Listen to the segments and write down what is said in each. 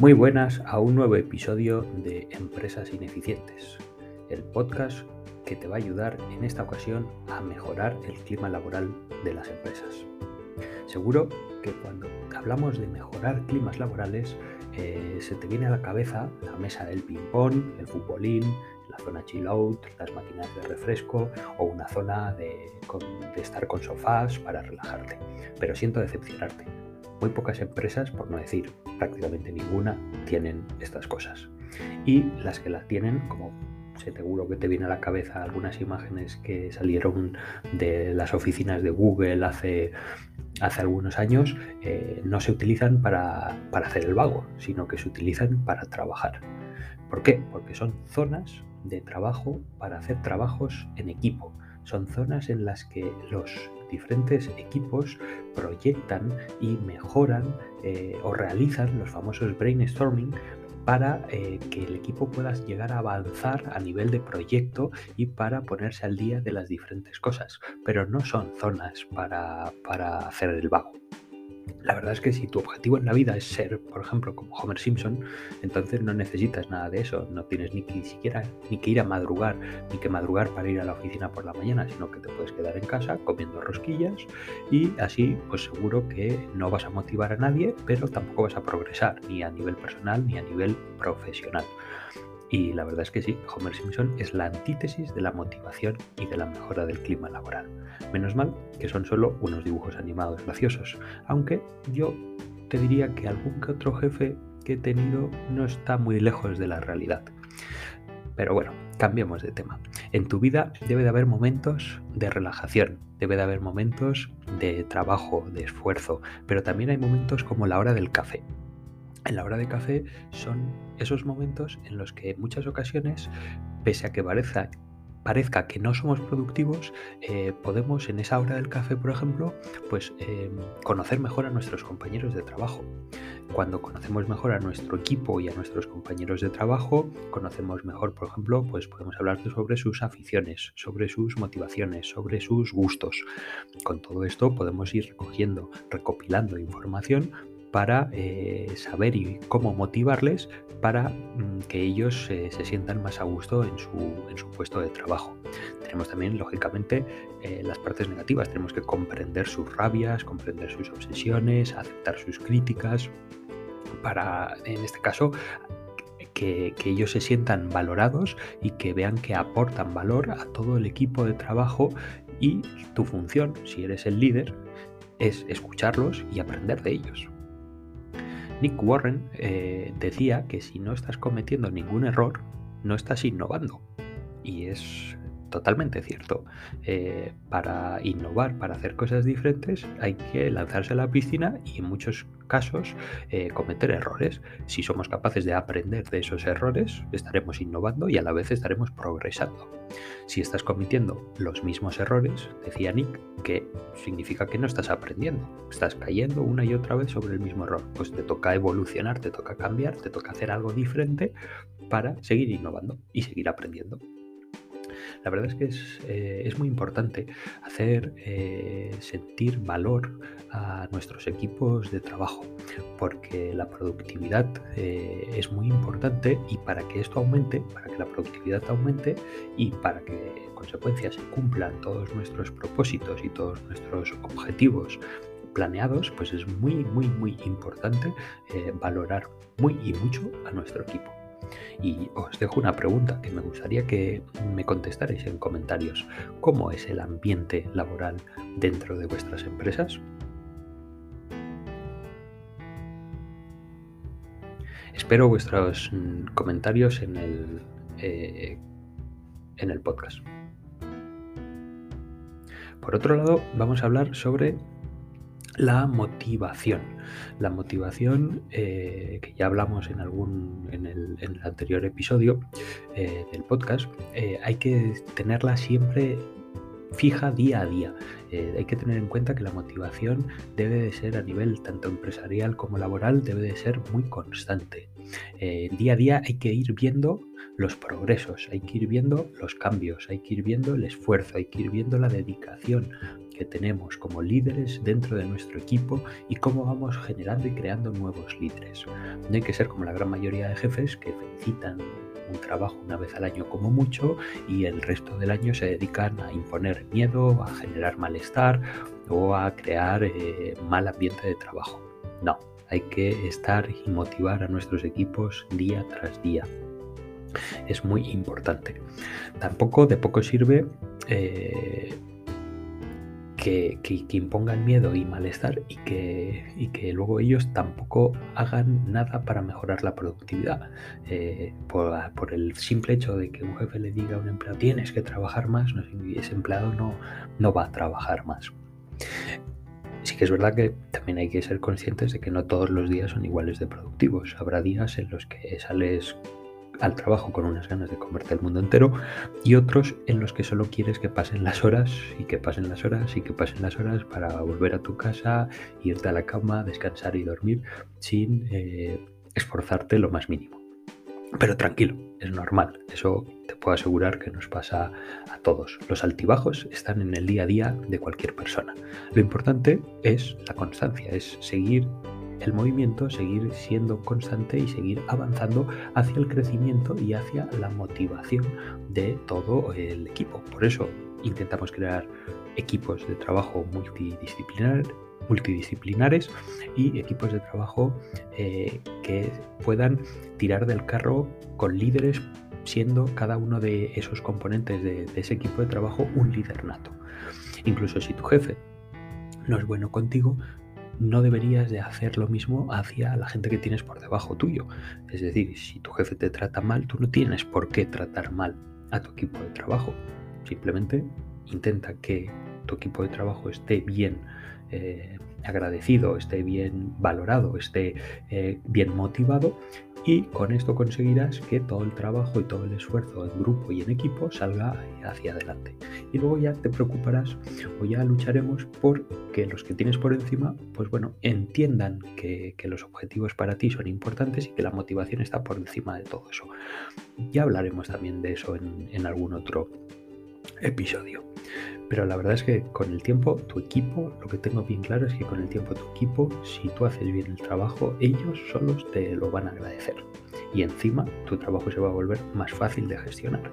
Muy buenas a un nuevo episodio de Empresas Ineficientes, el podcast que te va a ayudar en esta ocasión a mejorar el clima laboral de las empresas. Seguro que cuando hablamos de mejorar climas laborales eh, se te viene a la cabeza la mesa del ping-pong, el futbolín, la zona chill out, las máquinas de refresco o una zona de estar con sofás para relajarte. Pero siento decepcionarte muy pocas empresas, por no decir prácticamente ninguna, tienen estas cosas. Y las que las tienen, como seguro que te viene a la cabeza algunas imágenes que salieron de las oficinas de Google hace, hace algunos años, eh, no se utilizan para, para hacer el vago, sino que se utilizan para trabajar. ¿Por qué? Porque son zonas de trabajo para hacer trabajos en equipo. Son zonas en las que los diferentes equipos proyectan y mejoran eh, o realizan los famosos brainstorming para eh, que el equipo pueda llegar a avanzar a nivel de proyecto y para ponerse al día de las diferentes cosas, pero no son zonas para, para hacer el vago. La verdad es que si tu objetivo en la vida es ser, por ejemplo, como Homer Simpson, entonces no necesitas nada de eso. No tienes ni que siquiera ni que ir a madrugar, ni que madrugar para ir a la oficina por la mañana, sino que te puedes quedar en casa comiendo rosquillas y así, pues seguro que no vas a motivar a nadie, pero tampoco vas a progresar ni a nivel personal ni a nivel profesional. Y la verdad es que sí, Homer Simpson es la antítesis de la motivación y de la mejora del clima laboral. Menos mal que son solo unos dibujos animados graciosos, aunque yo te diría que algún que otro jefe que he tenido no está muy lejos de la realidad. Pero bueno, cambiemos de tema. En tu vida debe de haber momentos de relajación, debe de haber momentos de trabajo, de esfuerzo, pero también hay momentos como la hora del café en la hora de café son esos momentos en los que en muchas ocasiones, pese a que parezca, que no somos productivos, eh, podemos en esa hora del café, por ejemplo, pues em, conocer mejor a nuestros compañeros de trabajo. Cuando conocemos mejor a nuestro equipo y a nuestros compañeros de trabajo, conocemos mejor, por ejemplo, pues podemos hablar sobre sus aficiones, sobre sus motivaciones, sobre sus gustos. Con todo esto podemos ir recogiendo, recopilando información para eh, saber y cómo motivarles para mm, que ellos se sientan más a gusto en su, puesto de trabajo. Tenemos también, lógicamente, eh, las partes negativas. Tenemos que comprender sus rabias, comprender sus obsesiones, aceptar sus críticas, para, en este caso, que, que, ellos se sientan valorados y que vean que aportan valor a todo el equipo de trabajo y tu función, si eres el líder, es escucharlos y aprender de ellos. Nick Warren eh, decía que si no estás cometiendo ningún error, no estás innovando. Y es totalmente cierto. Eh, para innovar, para hacer cosas diferentes, hay que lanzarse a la piscina y en muchos casos eh, cometer errores. Si somos capaces de aprender de esos errores, estaremos innovando y a la vez estaremos progresando. Si estás cometiendo los mismos errores, decía Nick, que significa que no estás aprendiendo, estás cayendo una y otra vez sobre el mismo error. Pues te toca evolucionar, te toca cambiar, te toca hacer algo diferente para seguir innovando y seguir aprendiendo. La verdad es que es, eh, muy importante hacer eh, sentir valor a nuestros equipos de trabajo, porque la productividad eh, es muy importante y para que esto aumente, para que la productividad aumente y para que en consecuencia se cumplan todos nuestros propósitos y todos nuestros objetivos planeados, pues es muy, muy, muy importante valorar muy y mucho a nuestro equipo. Y os dejo una pregunta que me gustaría que me contestarais en comentarios. ¿Cómo es el ambiente laboral dentro de vuestras empresas? Espero vuestros mm, comentarios en el, eh, en el podcast. Por otro lado, vamos a hablar sobre la motivación. La motivación, eh, que ya hablamos en algún en el, anterior episodio eh, del podcast, eh, hay que tenerla siempre fija día a día. hay que tener en cuenta que la motivación debe de ser a nivel tanto empresarial como laboral, debe de ser muy constante. día a día hay que ir viendo los progresos, hay que ir viendo los cambios, hay que ir viendo el esfuerzo, hay que ir viendo la dedicación que tenemos como líderes dentro de nuestro equipo y cómo vamos generando y creando nuevos líderes. No hay que ser como la gran mayoría de jefes que felicitan un trabajo una vez al año como mucho y el resto del año se dedican a imponer miedo, a generar malestar o a crear eh, mal ambiente de trabajo. No, hay que estar y motivar a nuestros equipos día tras día. Es muy importante. Tampoco de poco sirve eh, que, impongan miedo y malestar y que, que, luego ellos tampoco hagan nada para mejorar la productividad. Eh, por, el simple hecho de que un jefe le diga a un empleado tienes que trabajar más, ese empleado no, no va a trabajar más. Sí que es verdad que también hay que ser conscientes de que no todos los días son iguales de productivos. Habrá días en los que sales al trabajo con unas ganas de comerte el mundo entero y otros en los que solo quieres que pasen las horas y que pasen las horas y que pasen las horas para volver a tu casa, irte a la cama, descansar y dormir sin eh, esforzarte lo más mínimo. Pero tranquilo, es normal, eso te puedo asegurar que nos pasa a todos. Los altibajos están en el día a día de cualquier persona. Lo importante es la constancia, es seguir el movimiento, seguir siendo constante y seguir avanzando hacia el crecimiento y hacia la motivación de todo el equipo. Por eso intentamos crear equipos de trabajo multidisciplinar, multidisciplinares y equipos de trabajo eh, que puedan tirar del carro con líderes siendo cada uno de esos componentes de ese equipo de trabajo un líder nato. Incluso si tu jefe no es bueno contigo, no deberías de hacer lo mismo hacia la gente que tienes por debajo tuyo. Es decir, si tu jefe te trata mal, tú no tienes por qué tratar mal a tu equipo de trabajo. Simplemente intenta que tu equipo de trabajo esté bien eh, agradecido, esté bien valorado, esté eh, bien motivado y con esto conseguirás que todo el trabajo y todo el esfuerzo en grupo y en equipo salga hacia adelante. Y luego ya te preocuparás o ya lucharemos por que los que tienes por encima, pues bueno, entiendan que, los objetivos para ti son importantes y que la motivación está por encima de todo eso. Ya hablaremos también de eso en, en algún otro episodio. Pero la verdad es que con el tiempo, tu equipo, lo que tengo bien claro es que con el tiempo tu equipo, si tú haces bien el trabajo, ellos solos te lo van a agradecer. Y encima tu trabajo se va a volver más fácil de gestionar.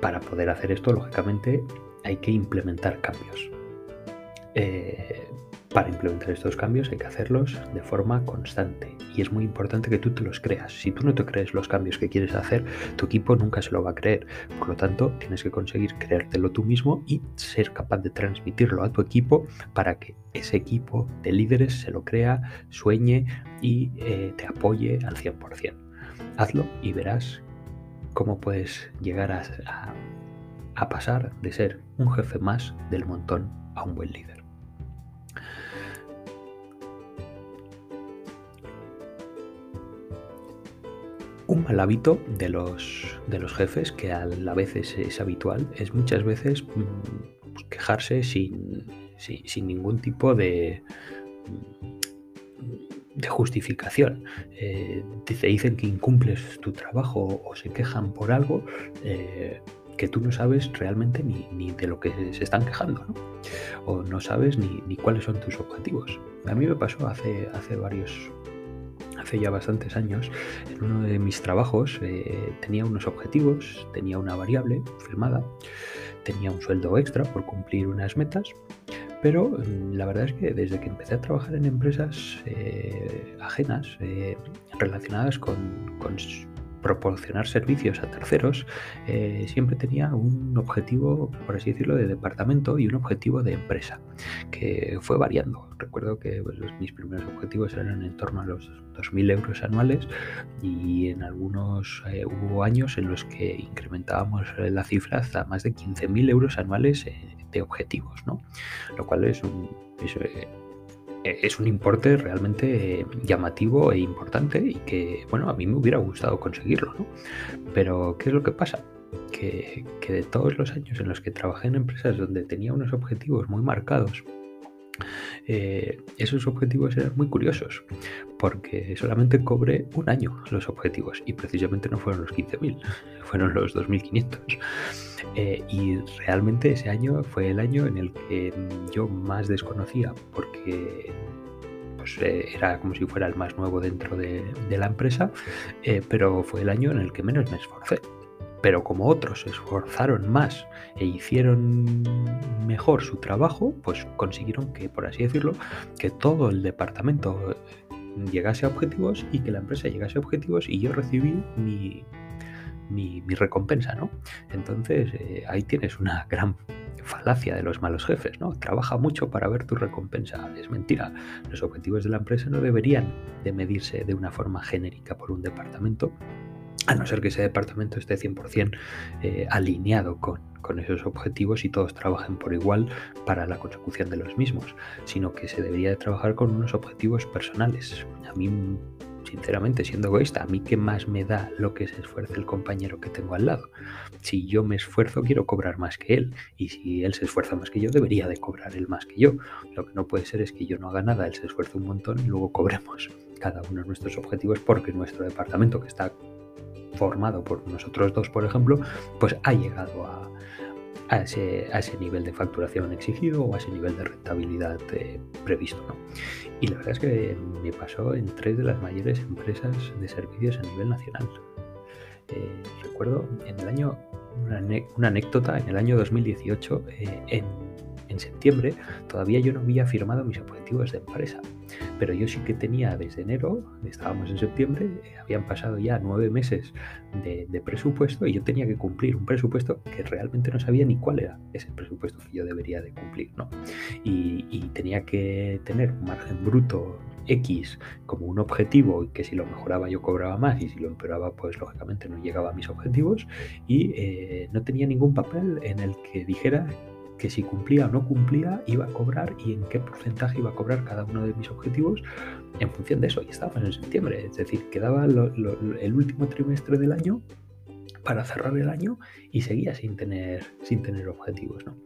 Para poder hacer esto, lógicamente, hay que implementar cambios. Eh, para implementar estos cambios hay que hacerlos de forma constante y es muy importante que tú te los creas. Si tú no te crees los cambios que quieres hacer, tu equipo nunca se lo va a creer. Por lo tanto, tienes que conseguir creértelo tú mismo y ser capaz de transmitirlo a tu equipo para que ese equipo de líderes se lo crea, sueñe y eh, te apoye al 100%. Hazlo y verás cómo puedes llegar a pasar de ser un jefe más del montón a un buen líder. Un mal hábito de los, de los jefes, que a la vez es, habitual, es muchas veces mm, pues, quejarse sin, sin, ningún tipo de, mm, de justificación. Eh, te dicen que incumples tu trabajo o se quejan por algo eh, que tú no sabes realmente ni, de lo que se están quejando, o no sabes ni, ni, cuáles son tus objetivos. A mí me pasó hace, hace varios, hace ya bastantes años, en uno de mis trabajos eh, tenía unos objetivos, tenía una variable firmada, tenía un sueldo extra por cumplir unas metas, pero mm, la verdad es que desde que empecé a trabajar en empresas eh, ajenas eh, relacionadas con, con proporcionar servicios a terceros, eh, siempre tenía un objetivo, por así decirlo, de departamento y un objetivo de empresa, que fue variando. Recuerdo que pues, mis primeros objetivos eran en torno a los 2.000 euros anuales y en algunos eh, hubo años en los que incrementábamos la cifra hasta más de 15.000 euros anuales eh, de objetivos, ¿no? Lo cual es un... Eh, es un importe realmente eh, llamativo e importante y que, bueno, a mí me hubiera gustado conseguirlo, ¿no? Pero, ¿qué es lo que pasa? Que, de todos los años en los que trabajé en empresas donde tenía unos objetivos muy marcados, eh, esos objetivos eran muy curiosos, porque solamente cobré un año los objetivos y precisamente no fueron los 15.000, fueron los 2.500. Eh, y realmente ese año fue el año en el que yo más desconocía, porque pues, eh, era como si fuera el más nuevo dentro de, la empresa, pero fue el año en el que menos me esforcé pero como otros se esforzaron más e hicieron mejor su trabajo, pues consiguieron que, por así decirlo, que todo el departamento llegase a objetivos y que la empresa llegase a objetivos y yo recibí mi, mi, recompensa, ¿no? Entonces eh, ahí tienes una gran falacia de los malos jefes, ¿no? Trabaja mucho para ver tu recompensa. Es mentira. Los objetivos de la empresa no deberían de medirse de una forma genérica por un departamento, a no ser que ese departamento esté 100% eh, alineado con, esos objetivos y todos trabajen por igual para la consecución de los mismos, sino que se debería de trabajar con unos objetivos personales. A mí, sinceramente, siendo egoísta, a mí qué más me da lo que se esfuerce el compañero que tengo al lado. Si yo me esfuerzo, quiero cobrar más que él, y si él se esfuerza más que yo, debería de cobrar él más que yo. Lo que no puede ser es que yo no haga nada, él se esfuerce un montón y luego cobremos cada uno de nuestros objetivos porque nuestro departamento que está formado por nosotros dos, por ejemplo, pues ha llegado a, ese, nivel de facturación exigido o a ese nivel de rentabilidad eh, previsto. Y la verdad es que me pasó en tres de las mayores empresas de servicios a nivel nacional. Eh, recuerdo en el año, una, anécdota, en el año 2018, eh, en, en septiembre, todavía yo no había firmado mis objetivos de empresa pero yo sí que tenía desde enero, estábamos en septiembre, habían pasado ya nueve meses de, presupuesto y yo tenía que cumplir un presupuesto que realmente no sabía ni cuál era ese presupuesto que yo debería de cumplir, ¿no? Y, tenía que tener un margen bruto X como un objetivo y que si lo mejoraba yo cobraba más y si lo empeoraba pues lógicamente no llegaba a mis objetivos y eh, no tenía ningún papel en el que dijera que si cumplía o no cumplía iba a cobrar y en qué porcentaje iba a cobrar cada uno de mis objetivos en función de eso. Y estábamos en septiembre, es decir, quedaba el último trimestre del año para cerrar el año y seguía sin tener, sin tener objetivos. ¿no?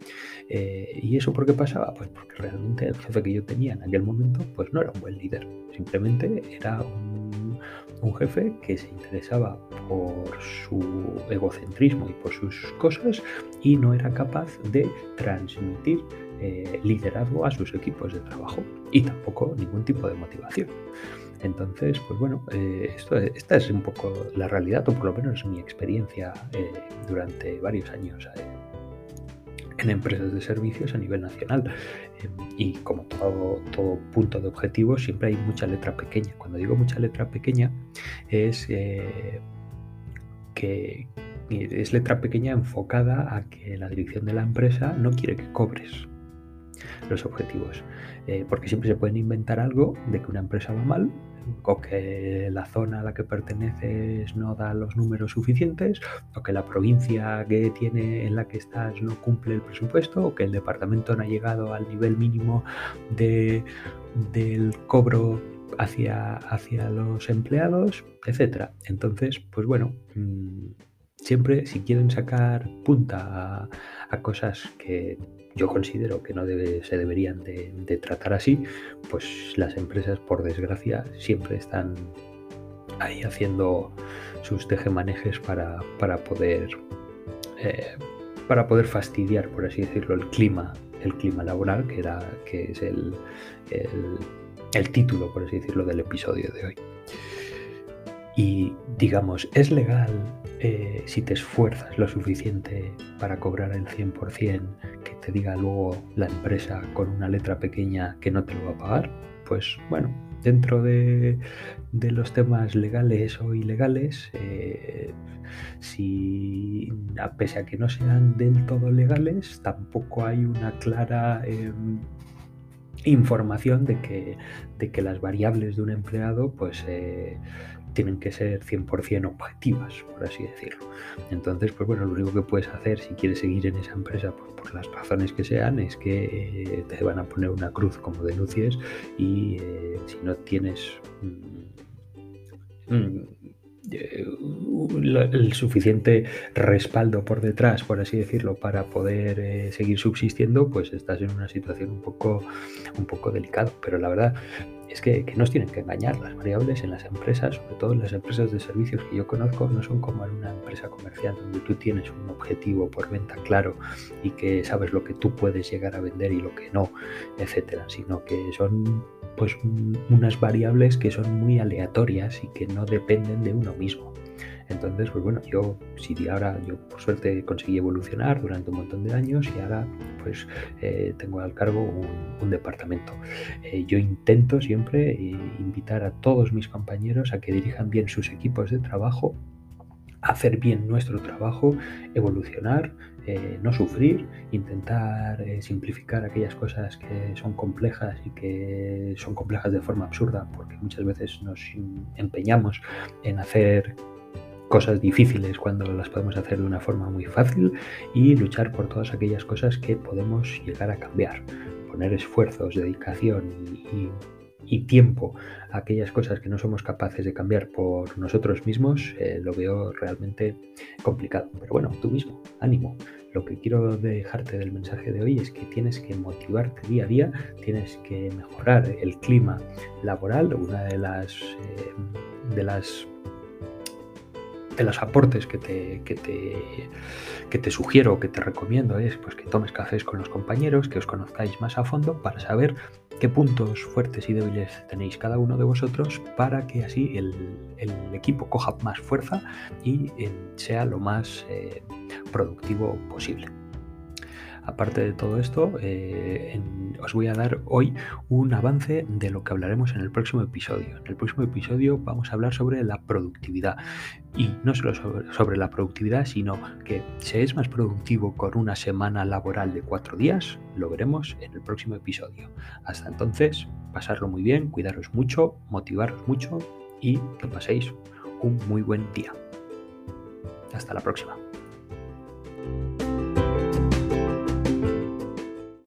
Eh, ¿Y eso por qué pasaba? Pues porque realmente el jefe que yo tenía en aquel momento pues no era un buen líder, simplemente era un, un jefe que se interesaba por su egocentrismo y por sus cosas y no era capaz de transmitir eh, liderazgo a sus equipos de trabajo y tampoco ningún tipo de motivación. Entonces, pues bueno, eh, esta es un poco la realidad, o por lo menos mi experiencia eh, durante varios años en empresas de servicios a nivel nacional. y como todo, todo punto de objetivo, siempre hay mucha letra pequeña. Cuando digo mucha letra pequeña, es que es letra pequeña enfocada a que la dirección de la empresa no quiere que cobres los objetivos. Eh, porque siempre se pueden inventar algo de que una empresa va mal, o que la zona a la que perteneces no da los números suficientes, o que la provincia que tiene en la que estás no cumple el presupuesto, o que el departamento no ha llegado al nivel mínimo de, del cobro hacia, hacia los empleados, etcétera. Entonces, pues bueno, mm, siempre si quieren sacar punta a, cosas que yo considero que no se deberían de, tratar así, pues las empresas, por desgracia, siempre están ahí haciendo sus tejemanejes para, para poder eh, para poder fastidiar, por así decirlo, el clima, el clima laboral, que era, que es el, el título, por así decirlo, del episodio de hoy. Y digamos, ¿es legal eh, si te esfuerzas lo suficiente para cobrar el 100% que te diga luego la empresa con una letra pequeña que no te lo va a pagar? Pues bueno, dentro de, los temas legales o ilegales, eh, si a pese a que no sean del todo legales, tampoco hay una clara em, información de que, de que las variables de un empleado pues eh, tienen que ser 100% objetivas, por así decirlo. Entonces, pues bueno, lo único que puedes hacer si quieres seguir en esa empresa por, las razones que sean es que eh, te van a poner una cruz como denuncies y eh, si no tienes... Mm, mm, eh, el suficiente respaldo por detrás, por así decirlo, para poder eh, seguir subsistiendo, pues estás en una situación un poco, un poco delicada. Pero la verdad es que, que nos tienen que engañar. Las variables en las empresas, sobre todo en las empresas de servicios que yo conozco, no son como en una empresa comercial donde tú tienes un objetivo por venta claro y que sabes lo que tú puedes llegar a vender y lo que no, etcétera, sino que son pues unas variables que son muy aleatorias y que no dependen de uno mismo. Entonces, pues bueno, yo si ahora, yo por suerte conseguí evolucionar durante un montón de años y ahora pues eh, tengo al cargo un, departamento. Eh, yo intento siempre eh, invitar a todos mis compañeros a que dirijan bien sus equipos de trabajo hacer bien nuestro trabajo, evolucionar, no sufrir, intentar simplificar aquellas cosas que son complejas y que son complejas de forma absurda, porque muchas veces nos empeñamos en hacer cosas difíciles cuando las podemos hacer de una forma muy fácil y luchar por todas aquellas cosas que podemos llegar a cambiar. Poner esfuerzos, dedicación y, tiempo a aquellas cosas que no somos capaces de cambiar por nosotros mismos, eh, lo veo realmente complicado. Pero bueno, tú mismo, ánimo. Lo que quiero dejarte del mensaje de hoy es que tienes que motivarte día a día, tienes que mejorar el clima laboral. Una de las, eh, de las los aportes que te, que te, que te sugiero, que te recomiendo es pues, que tomes cafés con los compañeros, que os conozcáis más a fondo para saber qué puntos fuertes y débiles tenéis cada uno de vosotros para que así el, equipo coja más fuerza y eh, sea lo más eh, productivo posible. Aparte de todo esto, eh, os voy a dar hoy un avance de lo que hablaremos en el próximo episodio. En el próximo episodio vamos a hablar sobre la productividad. Y no solo sobre, la productividad, sino que se es más productivo con una semana laboral de cuatro días, lo veremos en el próximo episodio. Hasta entonces, pasarlo muy bien, cuidaros mucho, motivaros mucho y que paséis un muy buen día. Hasta la próxima.